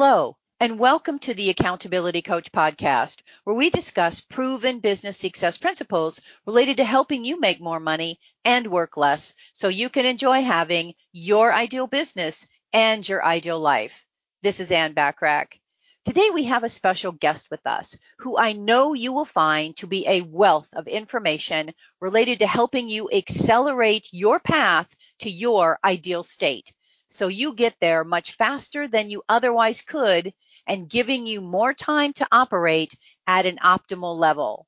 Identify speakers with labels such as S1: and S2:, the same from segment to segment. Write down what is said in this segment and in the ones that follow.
S1: Hello, and welcome to the Accountability Coach podcast, where we discuss proven business success principles related to helping you make more money and work less so you can enjoy having your ideal business and your ideal life. This is Ann Bachrach. Today we have a special guest with us who I know you will find to be a wealth of information related to helping you accelerate your path to your ideal state so you get there much faster than you otherwise could and giving you more time to operate at an optimal level.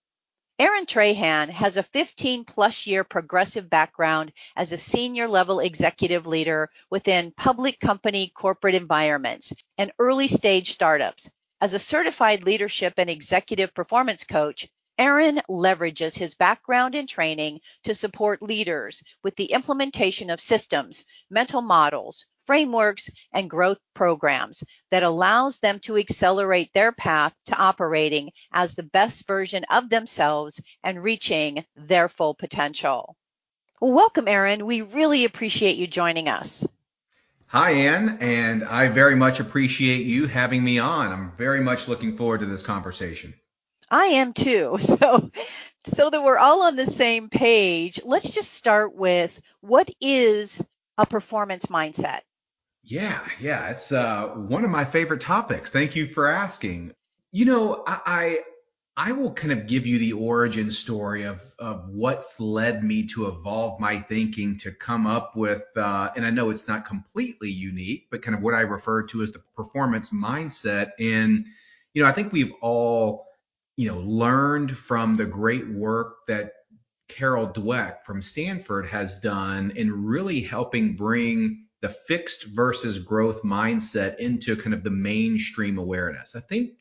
S1: Aaron Trahan has a 15 plus year progressive background as a senior level executive leader within public company corporate environments and early stage startups. As a certified leadership and executive performance coach, Aaron leverages his background and training to support leaders with the implementation of systems, mental models, frameworks, and growth programs that allows them to accelerate their path to operating as the best version of themselves and reaching their full potential. Welcome, Aaron. We really appreciate you joining us.
S2: Hi, Anne, and I very much appreciate you having me on. I'm very much looking forward to this conversation.
S1: I am too. So, so that we're all on the same page, let's just start with what is a performance mindset?
S2: Yeah, yeah, it's uh, one of my favorite topics. Thank you for asking. You know, I, I will kind of give you the origin story of of what's led me to evolve my thinking to come up with, uh, and I know it's not completely unique, but kind of what I refer to as the performance mindset. And you know, I think we've all you know, learned from the great work that Carol Dweck from Stanford has done in really helping bring the fixed versus growth mindset into kind of the mainstream awareness. I think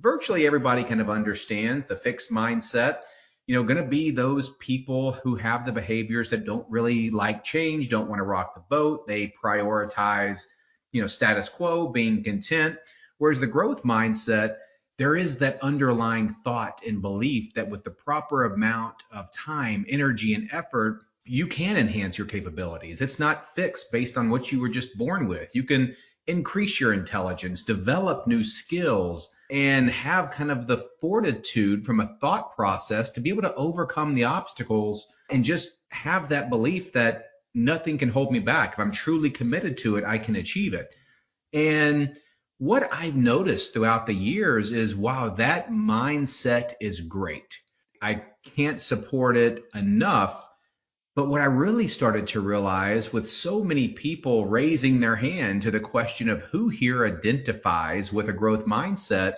S2: virtually everybody kind of understands the fixed mindset. You know, going to be those people who have the behaviors that don't really like change, don't want to rock the boat. They prioritize, you know, status quo, being content. Whereas the growth mindset, there is that underlying thought and belief that with the proper amount of time, energy, and effort, you can enhance your capabilities. It's not fixed based on what you were just born with. You can increase your intelligence, develop new skills, and have kind of the fortitude from a thought process to be able to overcome the obstacles and just have that belief that nothing can hold me back. If I'm truly committed to it, I can achieve it. And what I've noticed throughout the years is wow, that mindset is great. I can't support it enough. But what I really started to realize with so many people raising their hand to the question of who here identifies with a growth mindset,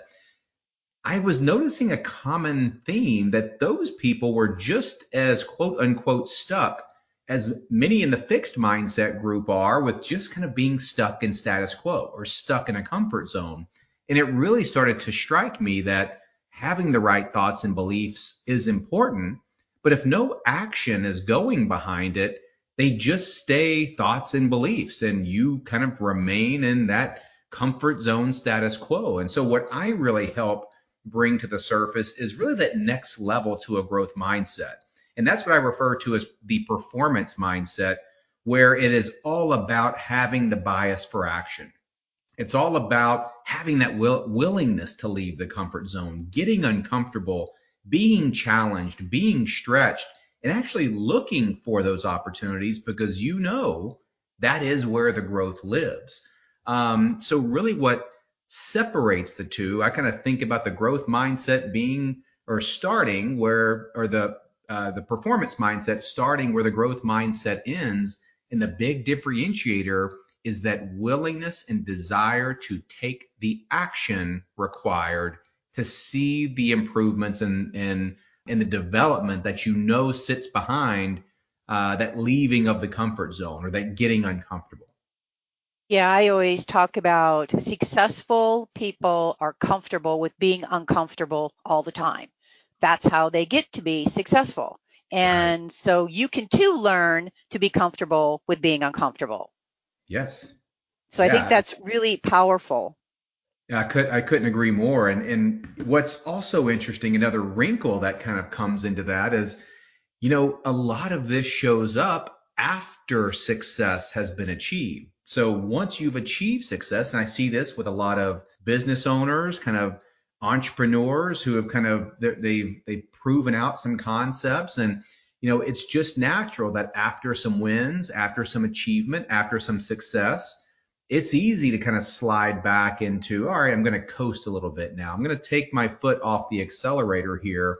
S2: I was noticing a common theme that those people were just as quote unquote stuck as many in the fixed mindset group are with just kind of being stuck in status quo or stuck in a comfort zone. And it really started to strike me that having the right thoughts and beliefs is important, but if no action is going behind it, they just stay thoughts and beliefs and you kind of remain in that comfort zone status quo. And so what I really help bring to the surface is really that next level to a growth mindset. And that's what I refer to as the performance mindset, where it is all about having the bias for action. It's all about having that will, willingness to leave the comfort zone, getting uncomfortable, being challenged, being stretched, and actually looking for those opportunities because you know that is where the growth lives. Um, so, really, what separates the two, I kind of think about the growth mindset being or starting where, or the uh, the performance mindset starting where the growth mindset ends. And the big differentiator is that willingness and desire to take the action required to see the improvements and and and the development that you know sits behind uh, that leaving of the comfort zone or that getting uncomfortable.
S1: Yeah, I always talk about successful people are comfortable with being uncomfortable all the time that's how they get to be successful. And right. so you can too learn to be comfortable with being uncomfortable.
S2: Yes.
S1: So yeah. I think that's really powerful.
S2: Yeah, I could I couldn't agree more. And and what's also interesting, another wrinkle that kind of comes into that is, you know, a lot of this shows up after success has been achieved. So once you've achieved success, and I see this with a lot of business owners, kind of entrepreneurs who have kind of they've they've proven out some concepts. And you know it's just natural that after some wins after some achievement after some success it's easy to kind of slide back into all right i'm going to coast a little bit now. I'm going to take my foot off the accelerator here.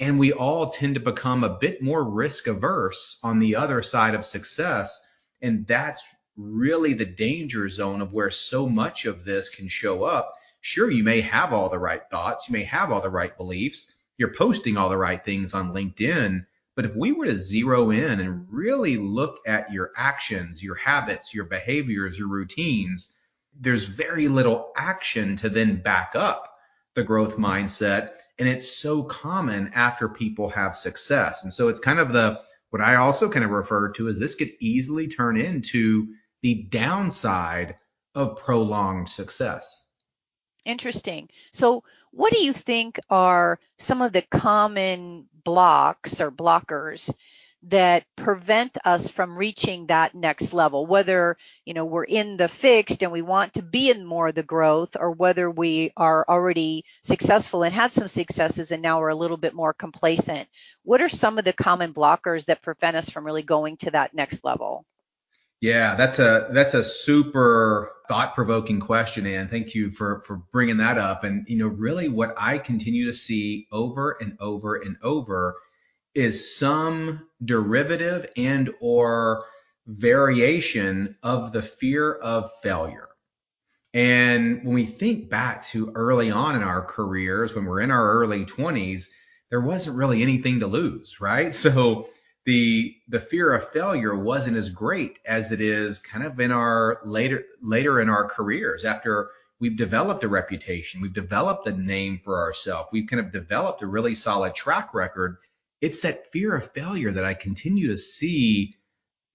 S2: And we all tend to become a bit more risk averse on the other side of success. And that's really the danger zone of where so much of this can show up sure, you may have all the right thoughts, you may have all the right beliefs, you're posting all the right things on LinkedIn. But if we were to zero in and really look at your actions, your habits, your behaviors, your routines, there's very little action to then back up the growth mindset. And it's so common after people have success. And so it's kind of the, what I also kind of refer to as this could easily turn into the downside of prolonged success.
S1: Interesting. So, what do you think are some of the common blocks or blockers that prevent us from reaching that next level? Whether, you know, we're in the fixed and we want to be in more of the growth or whether we are already successful and had some successes and now we're a little bit more complacent. What are some of the common blockers that prevent us from really going to that next level?
S2: Yeah, that's a that's a super thought-provoking question, and thank you for for bringing that up. And you know, really, what I continue to see over and over and over is some derivative and or variation of the fear of failure. And when we think back to early on in our careers, when we're in our early 20s, there wasn't really anything to lose, right? So the the fear of failure wasn't as great as it is kind of in our later later in our careers. After we've developed a reputation we've developed a name for ourselves we've kind of developed a really solid track record it's that fear of failure that i continue to see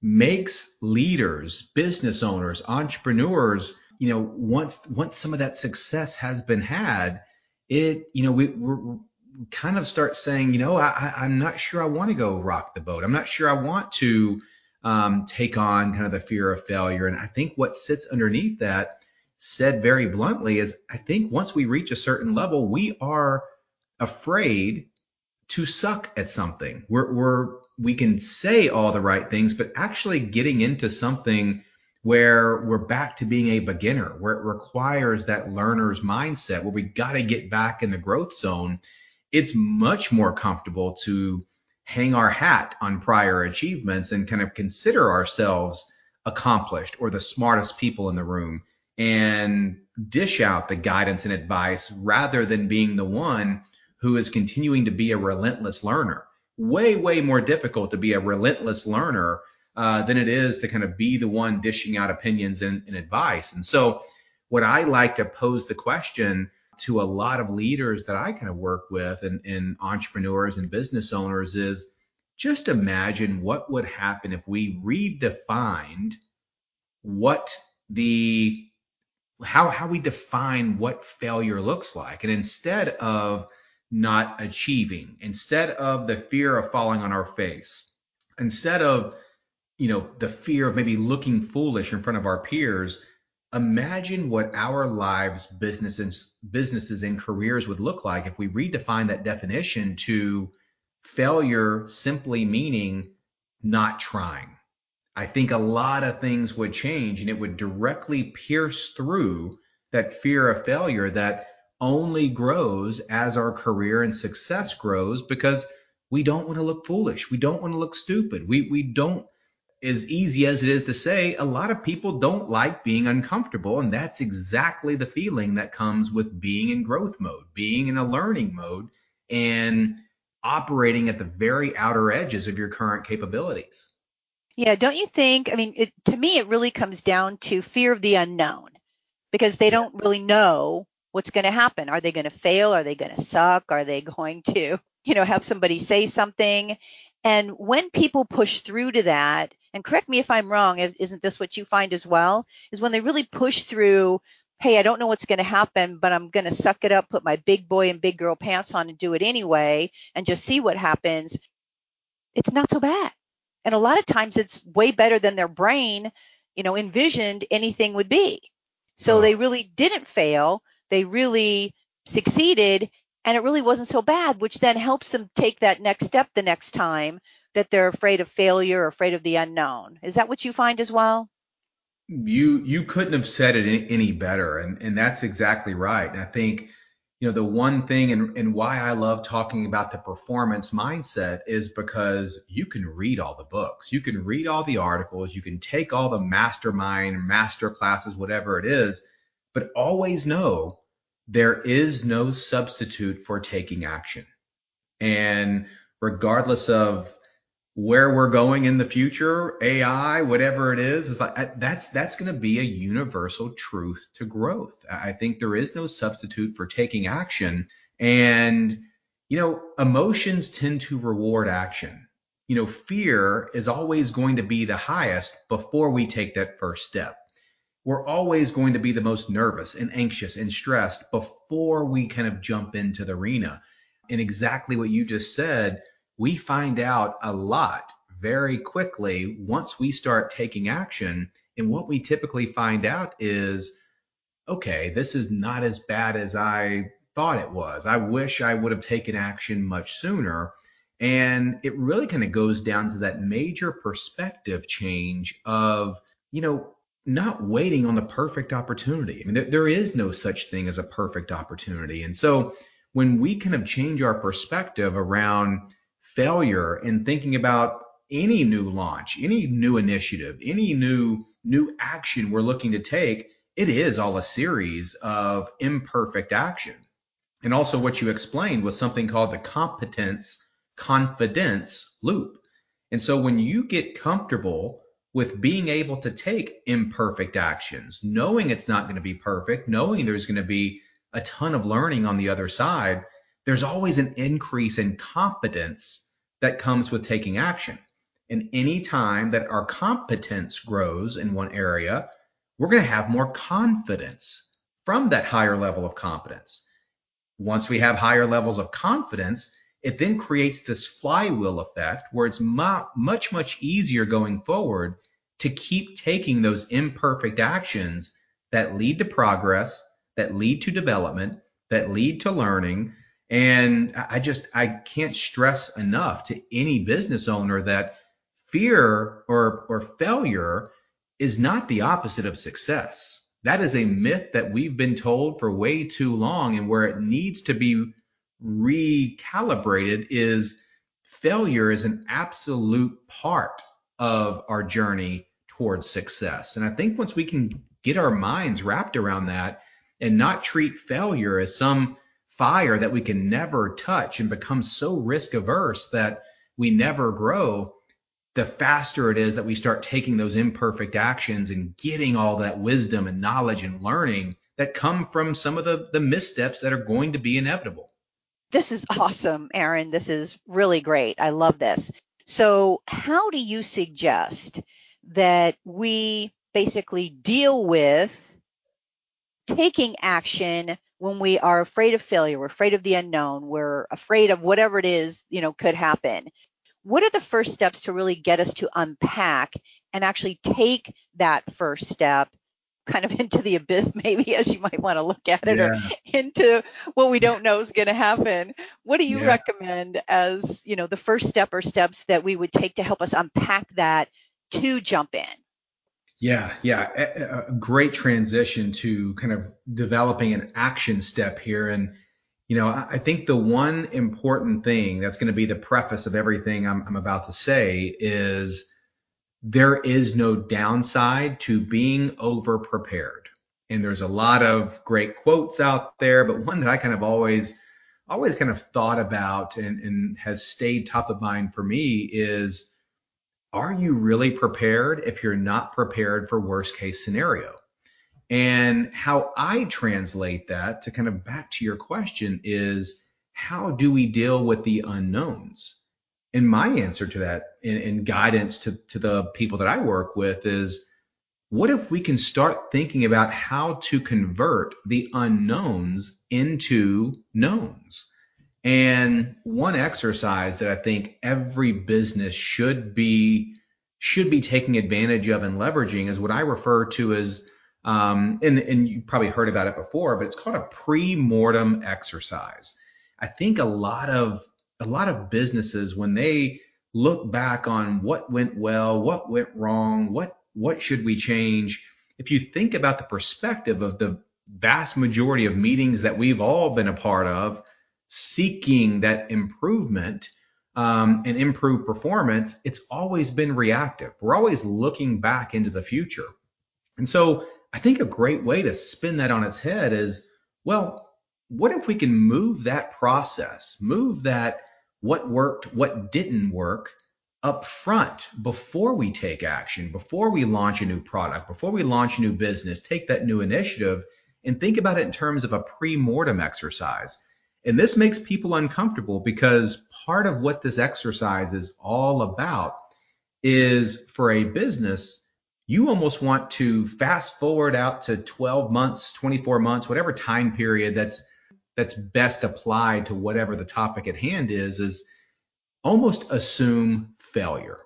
S2: makes leaders business owners entrepreneurs you know once once some of that success has been had it you know we, we're kind of start saying, you know, I, I'm not sure I want to go rock the boat. I'm not sure I want to um, take on kind of the fear of failure. And I think what sits underneath that, said very bluntly, is I think once we reach a certain level, we are afraid to suck at something. We're, we're we can say all the right things, but actually getting into something where we're back to being a beginner, where it requires that learner's mindset, where we got to get back in the growth zone it's much more comfortable to hang our hat on prior achievements and kind of consider ourselves accomplished or the smartest people in the room and dish out the guidance and advice rather than being the one who is continuing to be a relentless learner. Way, way more difficult to be a relentless learner uh, than it is to kind of be the one dishing out opinions and, and advice. And so, what I like to pose the question to a lot of leaders that I kind of work with and, and entrepreneurs and business owners is just imagine what would happen if we redefined what the how how we define what failure looks like. And instead of not achieving instead of the fear of falling on our face instead of you know the fear of maybe looking foolish in front of our peers imagine what our lives, businesses, businesses and careers would look like if we redefine that definition to failure simply meaning not trying. I think a lot of things would change and it would directly pierce through that fear of failure that only grows as our career and success grows because we don't want to look foolish. We don't want to look stupid. We we don't as easy as it is to say, a lot of people don't like being uncomfortable. And that's exactly the feeling that comes with being in growth mode, being in a learning mode, and operating at the very outer edges of your current capabilities.
S1: Yeah, don't you think? I mean, it, to me, it really comes down to fear of the unknown because they don't really know what's going to happen. Are they going to fail? Are they going to suck? Are they going to, you know, have somebody say something? And when people push through to that, and correct me if I'm wrong, isn't this what you find as well? Is when they really push through, hey, I don't know what's going to happen, but I'm going to suck it up, put my big boy and big girl pants on and do it anyway, and just see what happens. It's not so bad. And a lot of times it's way better than their brain you know, envisioned anything would be. So they really didn't fail. They really succeeded and it really wasn't so bad, which then helps them take that next step the next time that they're afraid of failure or afraid of the unknown. Is that what you find as well?
S2: You you couldn't have said it any, any better, and and that's exactly right. And I think you know the one thing and, and why I love talking about the performance mindset is because you can read all the books, you can read all the articles, you can take all the mastermind, master classes, whatever it is, but always know there is no substitute for taking action. And regardless of where we're going in the future, AI, whatever it is, is like that's that's going to be a universal truth to growth. I think there is no substitute for taking action, and you know, emotions tend to reward action. You know, fear is always going to be the highest before we take that first step. We're always going to be the most nervous and anxious and stressed before we kind of jump into the arena. And exactly what you just said, we find out a lot very quickly once we start taking action. And what we typically find out is, okay, this is not as bad as I thought it was. I wish I would have taken action much sooner. And it really kind of goes down to that major perspective change of, you know, not waiting on the perfect opportunity. I mean, there, there is no such thing as a perfect opportunity. And so when we kind of change our perspective around failure and thinking about any new launch, any new initiative, any new new action we're looking to take, it is all a series of imperfect action. And also what you explained was something called the competence confidence loop. And so when you get comfortable with being able to take imperfect actions, knowing it's not going to be perfect, knowing there's going to be a ton of learning on the other side, there's always an increase in competence that comes with taking action. And any time that our competence grows in one area, we're going to have more confidence from that higher level of competence. Once we have higher levels of confidence, it then creates this flywheel effect where it's much, much easier going forward to keep taking those imperfect actions that lead to progress, that lead to development, that lead to learning, and I just I can't stress enough to any business owner that fear or or failure is not the opposite of success. That is a myth that we've been told for way too long and where it needs to be recalibrated is failure is an absolute part of our journey towards success. And I think once we can get our minds wrapped around that and not treat failure as some fire that we can never touch and become so risk averse that we never grow, the faster it is that we start taking those imperfect actions and getting all that wisdom and knowledge and learning that come from some of the, the missteps that are going to be inevitable.
S1: This is awesome, Aaron. This is really great. I love this. So, how do you suggest that we basically deal with taking action when we are afraid of failure, we're afraid of the unknown, we're afraid of whatever it is, you know, could happen. What are the first steps to really get us to unpack and actually take that first step kind of into the abyss, maybe as you might want to look at it, yeah. or into what we don't know is going to happen. What do you yeah. recommend as, you know, the first step or steps that we would take to help us unpack that to jump in?
S2: Yeah, yeah, a, a great transition to kind of developing an action step here. And, you know, I, I think the one important thing that's going to be the preface of everything I'm, I'm about to say is there is no downside to being over prepared. And there's a lot of great quotes out there, but one that I kind of always, always kind of thought about and, and has stayed top of mind for me is are you really prepared if you're not prepared for worst case scenario? And how I translate that to kind of back to your question is how do we deal with the unknowns? And my answer to that and, guidance to, to the people that I work with is what if we can start thinking about how to convert the unknowns into knowns? And one exercise that I think every business should be should be taking advantage of and leveraging is what I refer to as, um, and, and you probably heard about it before, but it's called a pre-mortem exercise. I think a lot of a lot of businesses when they look back on what went well, what went wrong, what what should we change, if you think about the perspective of the vast majority of meetings that we've all been a part of, seeking that improvement um, and improved performance, it's always been reactive. We're always looking back into the future. And so I think a great way to spin that on its head is, well, what if we can move that process, move that what worked, what didn't work, up front before we take action, before we launch a new product, before we launch a new business, take that new initiative and think about it in terms of a pre-mortem exercise. And this makes people uncomfortable because part of what this exercise is all about is for a business, you almost want to fast forward out to 12 months, 24 months, whatever time period that's that's best applied to whatever the topic at hand is, is almost assume failure.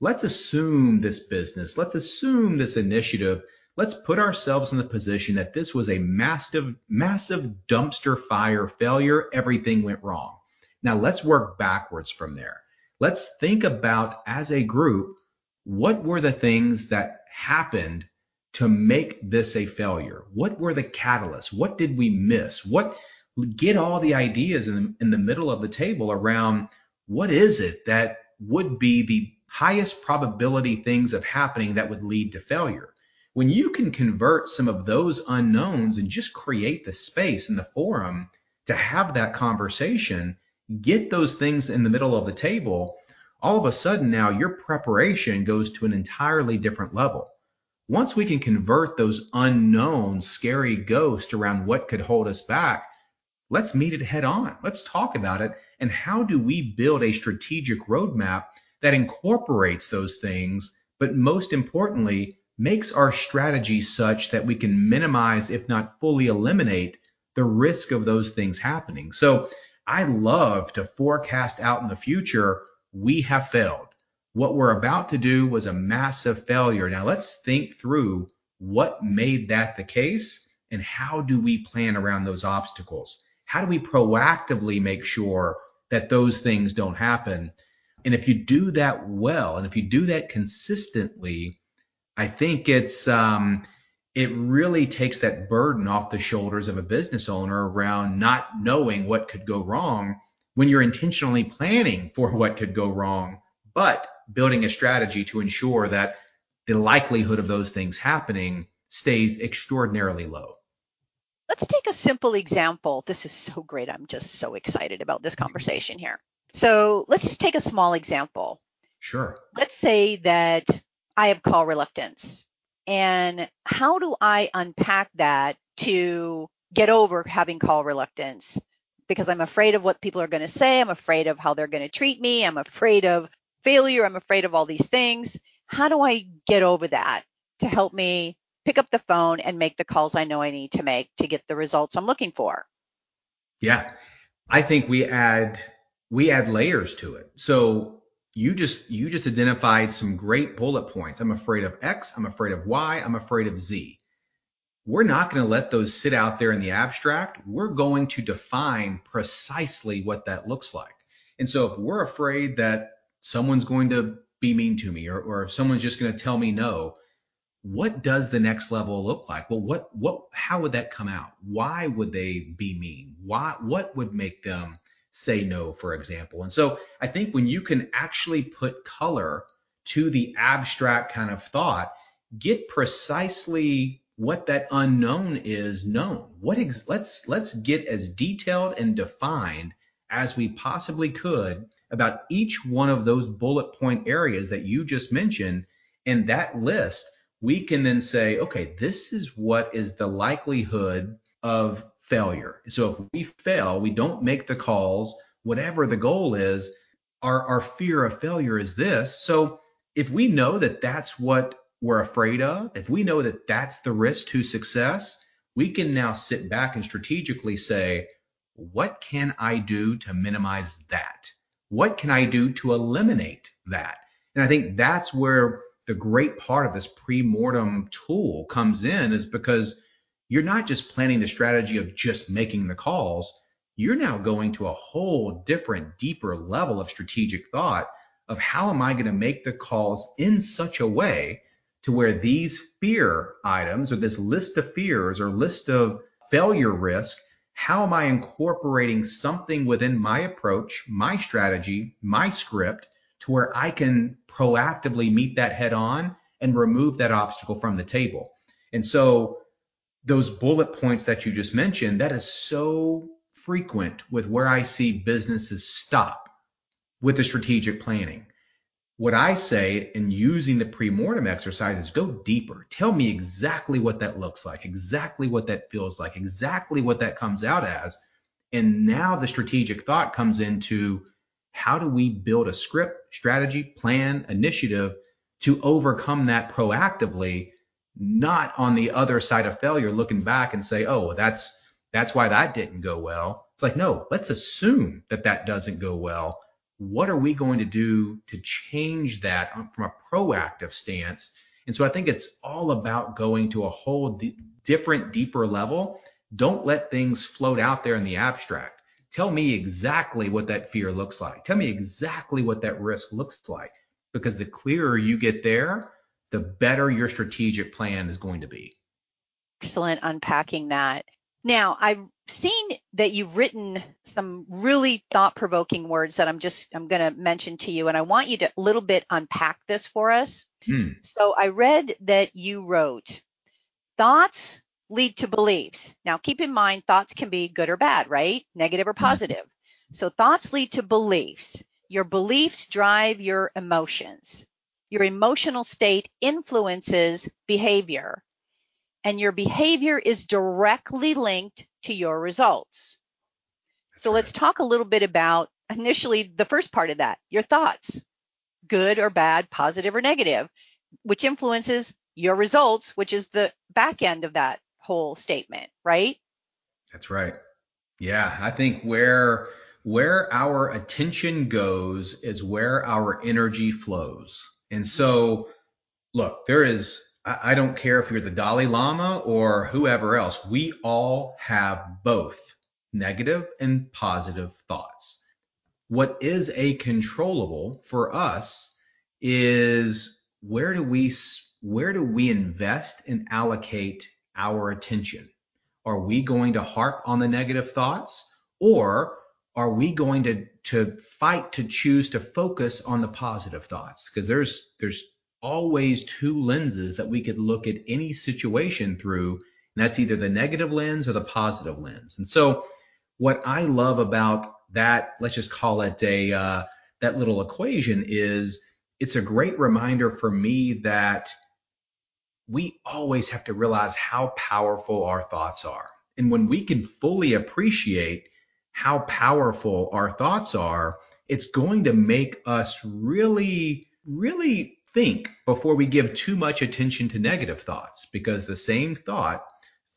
S2: Let's assume this business, let's assume this initiative, let's put ourselves in the position that this was a massive, massive dumpster fire failure. Everything went wrong. Now let's work backwards from there. Let's think about as a group, what were the things that happened to make this a failure? What were the catalysts? What did we miss? What get all the ideas in, in the middle of the table around what is it that would be the highest probability things of happening that would lead to failure. When you can convert some of those unknowns and just create the space in the forum to have that conversation, get those things in the middle of the table, all of a sudden now your preparation goes to an entirely different level. Once we can convert those unknown, scary ghosts around what could hold us back Let's meet it head on. Let's talk about it. And how do we build a strategic roadmap that incorporates those things, but most importantly, makes our strategy such that we can minimize, if not fully eliminate, the risk of those things happening. So I love to forecast out in the future. We have failed. What we're about to do was a massive failure. Now let's think through what made that the case and how do we plan around those obstacles? How do we proactively make sure that those things don't happen? And if you do that well, and if you do that consistently, I think it's um, it really takes that burden off the shoulders of a business owner around not knowing what could go wrong when you're intentionally planning for what could go wrong, but building a strategy to ensure that the likelihood of those things happening stays extraordinarily low.
S1: Let's take a simple example. This is so great. I'm just so excited about this conversation here. So let's just take a small example.
S2: Sure.
S1: Let's say that I have call reluctance. And how do I unpack that to get over having call reluctance? Because I'm afraid of what people are going to say. I'm afraid of how they're going to treat me. I'm afraid of failure. I'm afraid of all these things. How do I get over that to help me pick up the phone and make the calls I know I need to make to get the results I'm looking for.
S2: Yeah. I think we add we add layers to it. So you just you just identified some great bullet points. I'm afraid of X, I'm afraid of Y, I'm afraid of Z. We're not going to let those sit out there in the abstract. We're going to define precisely what that looks like. And so if we're afraid that someone's going to be mean to me or, or if someone's just going to tell me no, what does the next level look like? Well, what what how would that come out? Why would they be mean? Why what would make them say no, for example? And so I think when you can actually put color to the abstract kind of thought, get precisely what that unknown is known. What ex- let's let's get as detailed and defined as we possibly could about each one of those bullet point areas that you just mentioned and that list we can then say, okay, this is what is the likelihood of failure. So if we fail, we don't make the calls, whatever the goal is, our, our fear of failure is this. So if we know that that's what we're afraid of, if we know that that's the risk to success, we can now sit back and strategically say, what can I do to minimize that? What can I do to eliminate that? And I think that's where the great part of this pre-mortem tool comes in is because you're not just planning the strategy of just making the calls. You're now going to a whole different, deeper level of strategic thought of how am I going to make the calls in such a way to where these fear items or this list of fears or list of failure risk, how am I incorporating something within my approach, my strategy, my script to where I can proactively meet that head on and remove that obstacle from the table. And so those bullet points that you just mentioned, that is so frequent with where I see businesses stop with the strategic planning. What I say in using the pre-mortem exercise is go deeper. Tell me exactly what that looks like, exactly what that feels like, exactly what that comes out as. And now the strategic thought comes into how do we build a script, strategy, plan, initiative to overcome that proactively, not on the other side of failure, looking back and say, oh, that's that's why that didn't go well. It's like, no, let's assume that that doesn't go well. What are we going to do to change that um, from a proactive stance? And so I think it's all about going to a whole d- different, deeper level. Don't let things float out there in the abstract Tell me exactly what that fear looks like. Tell me exactly what that risk looks like. Because the clearer you get there, the better your strategic plan is going to be.
S1: Excellent unpacking that. Now, I've seen that you've written some really thought-provoking words that I'm just I'm going to mention to you and I want you to a little bit unpack this for us. Hmm. So I read that you wrote thoughts lead to beliefs. Now, keep in mind, thoughts can be good or bad, right? Negative or mm-hmm. positive. So thoughts lead to beliefs. Your beliefs drive your emotions. Your emotional state influences behavior. And your behavior is directly linked to your results. So let's talk a little bit about initially the first part of that, your thoughts, good or bad, positive or negative, which influences your results, which is the back end of that whole statement, right?
S2: That's right. Yeah, I think where where our attention goes is where our energy flows. And so, look, there is I, I don't care if you're the Dalai Lama or whoever else, we all have both negative and positive thoughts. What is a controllable for us is where do we where do we invest and allocate our attention? Are we going to harp on the negative thoughts or are we going to, to fight to choose to focus on the positive thoughts? Because there's, there's always two lenses that we could look at any situation through. And that's either the negative lens or the positive lens. And so what I love about that, let's just call it a, uh, that little equation is it's a great reminder for me that we always have to realize how powerful our thoughts are. And when we can fully appreciate how powerful our thoughts are, it's going to make us really, really think before we give too much attention to negative thoughts because the same thought,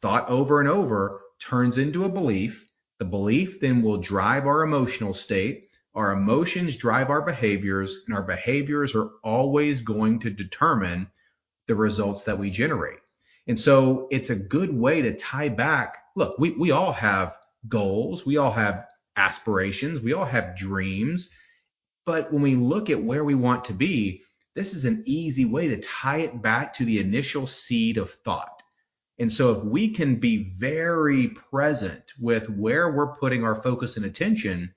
S2: thought over and over, turns into a belief. The belief then will drive our emotional state. Our emotions drive our behaviors, and our behaviors are always going to determine the results that we generate. And so it's a good way to tie back. Look, we, we all have goals, we all have aspirations, we all have dreams. But when we look at where we want to be, this is an easy way to tie it back to the initial seed of thought. And so if we can be very present with where we're putting our focus and attention,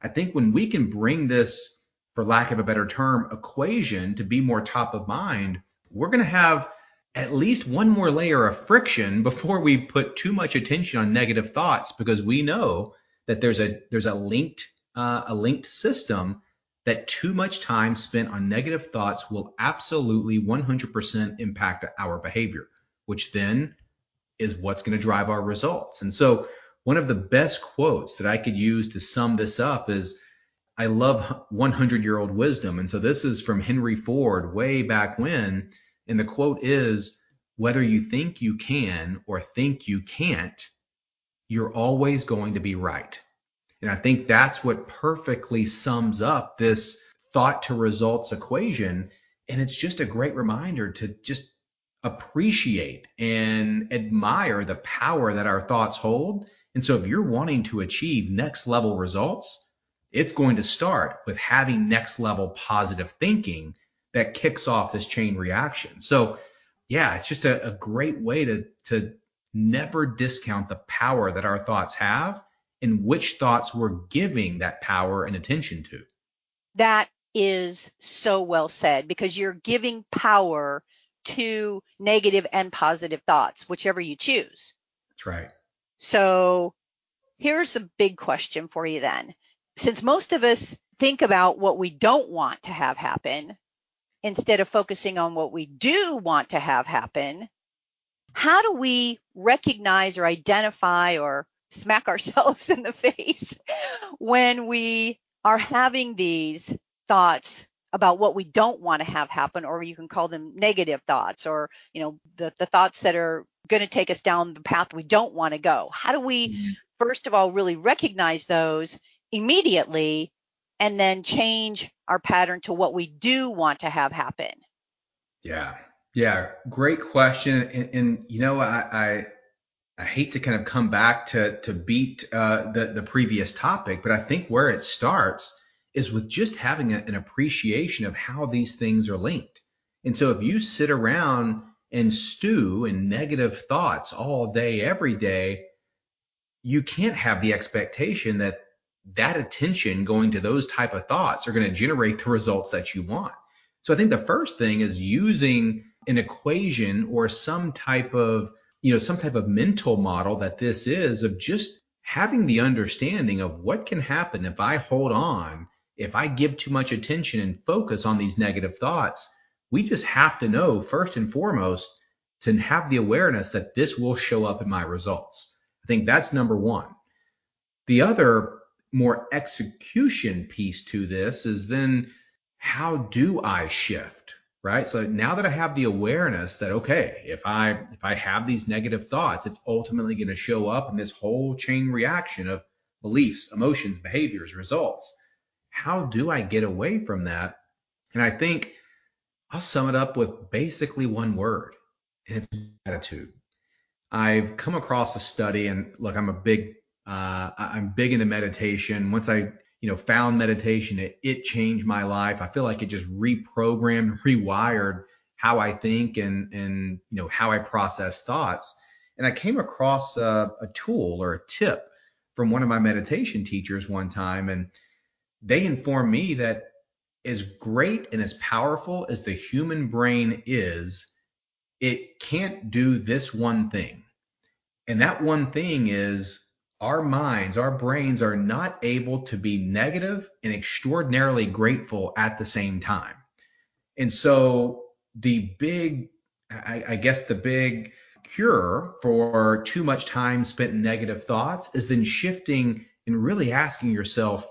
S2: I think when we can bring this, for lack of a better term, equation to be more top of mind, we're going to have at least one more layer of friction before we put too much attention on negative thoughts because we know that there's a there's a linked uh, a linked system that too much time spent on negative thoughts will absolutely 100% impact our behavior, which then is what's going to drive our results. And so one of the best quotes that I could use to sum this up is I love 100 year old wisdom. And so this is from Henry Ford way back when. And the quote is whether you think you can or think you can't, you're always going to be right. And I think that's what perfectly sums up this thought to results equation. And it's just a great reminder to just appreciate and admire the power that our thoughts hold. And so if you're wanting to achieve next level results, it's going to start with having next level positive thinking that kicks off this chain reaction. So yeah, it's just a, a great way to, to never discount the power that our thoughts have and which thoughts we're giving that power and attention to.
S1: That is so well said because you're giving power to negative and positive thoughts, whichever you choose.
S2: That's right.
S1: So here's a big question for you then. Since most of us think about what we don't want to have happen instead of focusing on what we do want to have happen, how do we recognize or identify or smack ourselves in the face when we are having these thoughts about what we don't want to have happen, or you can call them negative thoughts, or you know the, the thoughts that are going to take us down the path we don't want to go. How do we, mm-hmm. first of all, really recognize those immediately, and then change our pattern to what we do want to have happen?
S2: Yeah, yeah, great question. And, and you know, I, I, I hate to kind of come back to to beat uh, the the previous topic, but I think where it starts is with just having a, an appreciation of how these things are linked. And so if you sit around and stew in negative thoughts all day, every day, you can't have the expectation that that attention going to those type of thoughts are going to generate the results that you want. So I think the first thing is using an equation or some type of, you know, some type of mental model that this is of just having the understanding of what can happen if I hold on if I give too much attention and focus on these negative thoughts, we just have to know first and foremost to have the awareness that this will show up in my results. I think that's number one. The other more execution piece to this is then how do I shift? Right. So now that I have the awareness that, okay, if I, if I have these negative thoughts, it's ultimately going to show up in this whole chain reaction of beliefs, emotions, behaviors, results how do I get away from that? And I think I'll sum it up with basically one word, and it's gratitude. I've come across a study, and look, I'm a big, uh, I'm big into meditation. Once I, you know, found meditation, it, it changed my life. I feel like it just reprogrammed, rewired how I think and and you know how I process thoughts. And I came across a, a tool or a tip from one of my meditation teachers one time, and they informed me that as great and as powerful as the human brain is, it can't do this one thing. And that one thing is our minds, our brains are not able to be negative and extraordinarily grateful at the same time. And so the big, I, I guess the big cure for too much time spent in negative thoughts is then shifting and really asking yourself,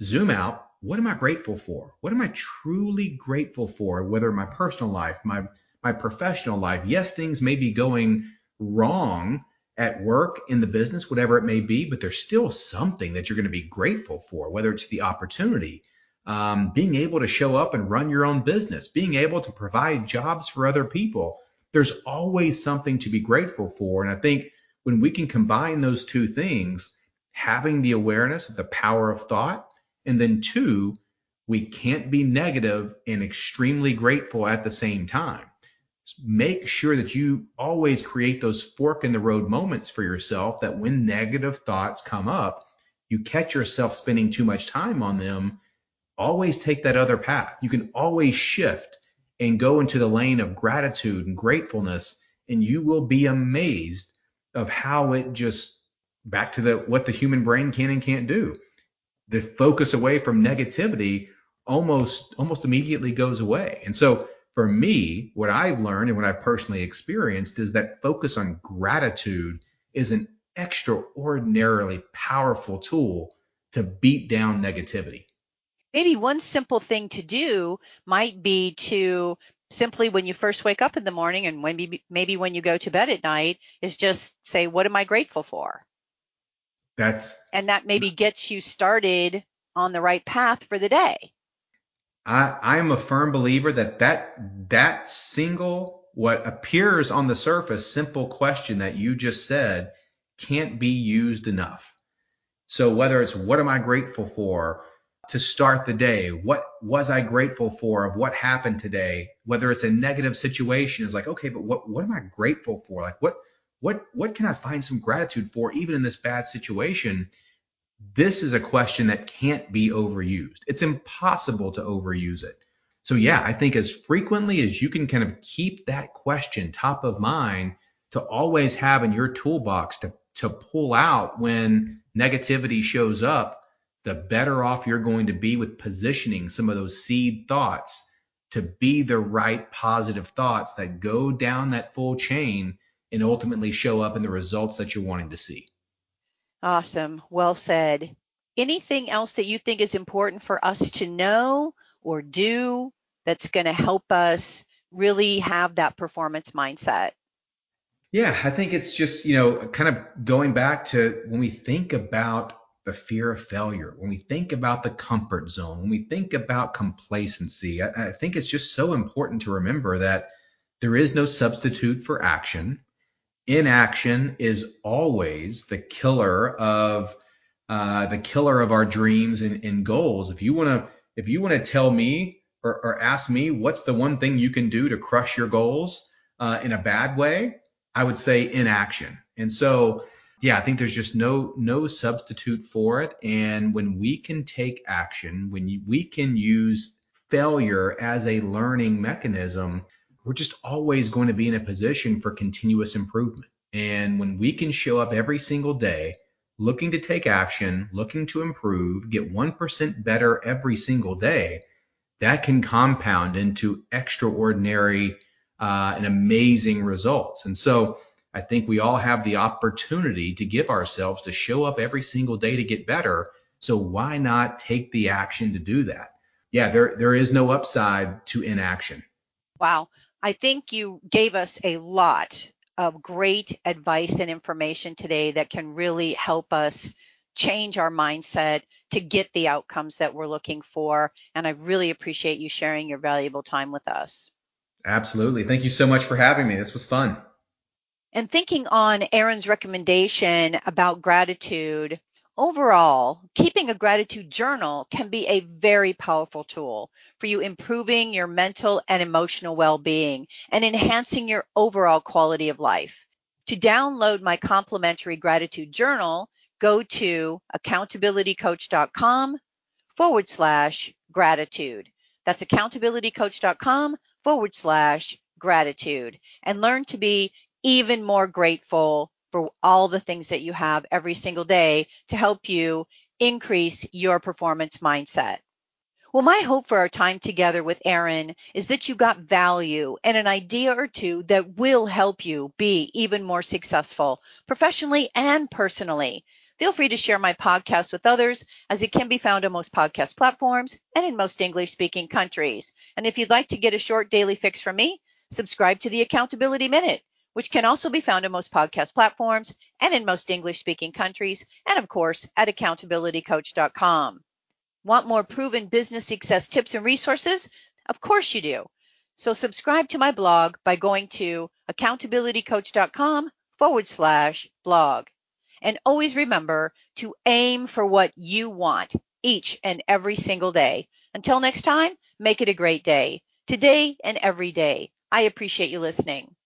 S2: zoom out. What am I grateful for? What am I truly grateful for? Whether my personal life, my my professional life. Yes, things may be going wrong at work, in the business, whatever it may be, but there's still something that you're going to be grateful for, whether it's the opportunity, um, being able to show up and run your own business, being able to provide jobs for other people. There's always something to be grateful for. And I think when we can combine those two things, having the awareness of the power of thought and then two, we can't be negative and extremely grateful at the same time. Make sure that you always create those fork in the road moments for yourself that when negative thoughts come up, you catch yourself spending too much time on them. Always take that other path. You can always shift and go into the lane of gratitude and gratefulness, and you will be amazed of how it just back to the what the human brain can and can't do the focus away from negativity almost almost immediately goes away. And so for me, what I've learned and what I've personally experienced is that focus on gratitude is an extraordinarily powerful tool to beat down negativity.
S1: Maybe one simple thing to do might be to simply when you first wake up in the morning and when maybe when you go to bed at night is just say what am I grateful for?
S2: That's
S1: and that maybe gets you started on the right path for the day.
S2: I, I'm a firm believer that that, that single, what appears on the surface, simple question that you just said can't be used enough. So whether it's what am I grateful for to start the day? What was I grateful for of what happened today? Whether it's a negative situation, is like, okay, but what, what am I grateful for? Like what, what, what can I find some gratitude for even in this bad situation? This is a question that can't be overused. It's impossible to overuse it. So yeah, I think as frequently as you can kind of keep that question top of mind to always have in your toolbox to, to pull out when negativity shows up, the better off you're going to be with positioning some of those seed thoughts to be the right positive thoughts that go down that full chain and ultimately show up in the results that you're wanting to see.
S1: Awesome. Well said. Anything else that you think is important for us to know or do that's going to help us really have that performance mindset?
S2: Yeah, I think it's just, you know, kind of going back to when we think about the fear of failure, when we think about the comfort zone, when we think about complacency, I, I think it's just so important to remember that there is no substitute for action. Inaction is always the killer of uh, the killer of our dreams and, and goals. If you want to, if you want to tell me or, or, ask me what's the one thing you can do to crush your goals uh, in a bad way, I would say inaction. And so yeah, I think there's just no no substitute for it. And when we can take action, when we can use failure as a learning mechanism, we're just always going to be in a position for continuous improvement. And when we can show up every single day looking to take action, looking to improve, get 1% better every single day, that can compound into extraordinary uh, and amazing results. And so I think we all have the opportunity to give ourselves to show up every single day to get better. So why not take the action to do that? Yeah, there there is no upside to inaction.
S1: Wow. I think you gave us a lot of great advice and information today that can really help us change our mindset to get the outcomes that we're looking for. And I really appreciate you sharing your valuable time with us.
S2: Absolutely. Thank you so much for having me. This was fun.
S1: And thinking on Aaron's recommendation about gratitude, overall, keeping a gratitude journal can be a very powerful tool for you improving your mental and emotional well-being and enhancing your overall quality of life. To download my complimentary gratitude journal, go to accountabilitycoach.com forward slash gratitude. That's accountabilitycoach.com forward slash gratitude and learn to be even more grateful for all the things that you have every single day to help you increase your performance mindset. Well, my hope for our time together with Aaron is that you got value and an idea or two that will help you be even more successful professionally and personally. Feel free to share my podcast with others as it can be found on most podcast platforms and in most English speaking countries. And if you'd like to get a short daily fix from me, subscribe to the Accountability Minute which can also be found on most podcast platforms and in most English speaking countries, and of course at accountabilitycoach.com. Want more proven business success tips and resources? Of course you do. So subscribe to my blog by going to accountabilitycoach.com forward slash blog. And always remember to aim for what you want each and every single day. Until next time, make it a great day, today and every day. I appreciate you listening.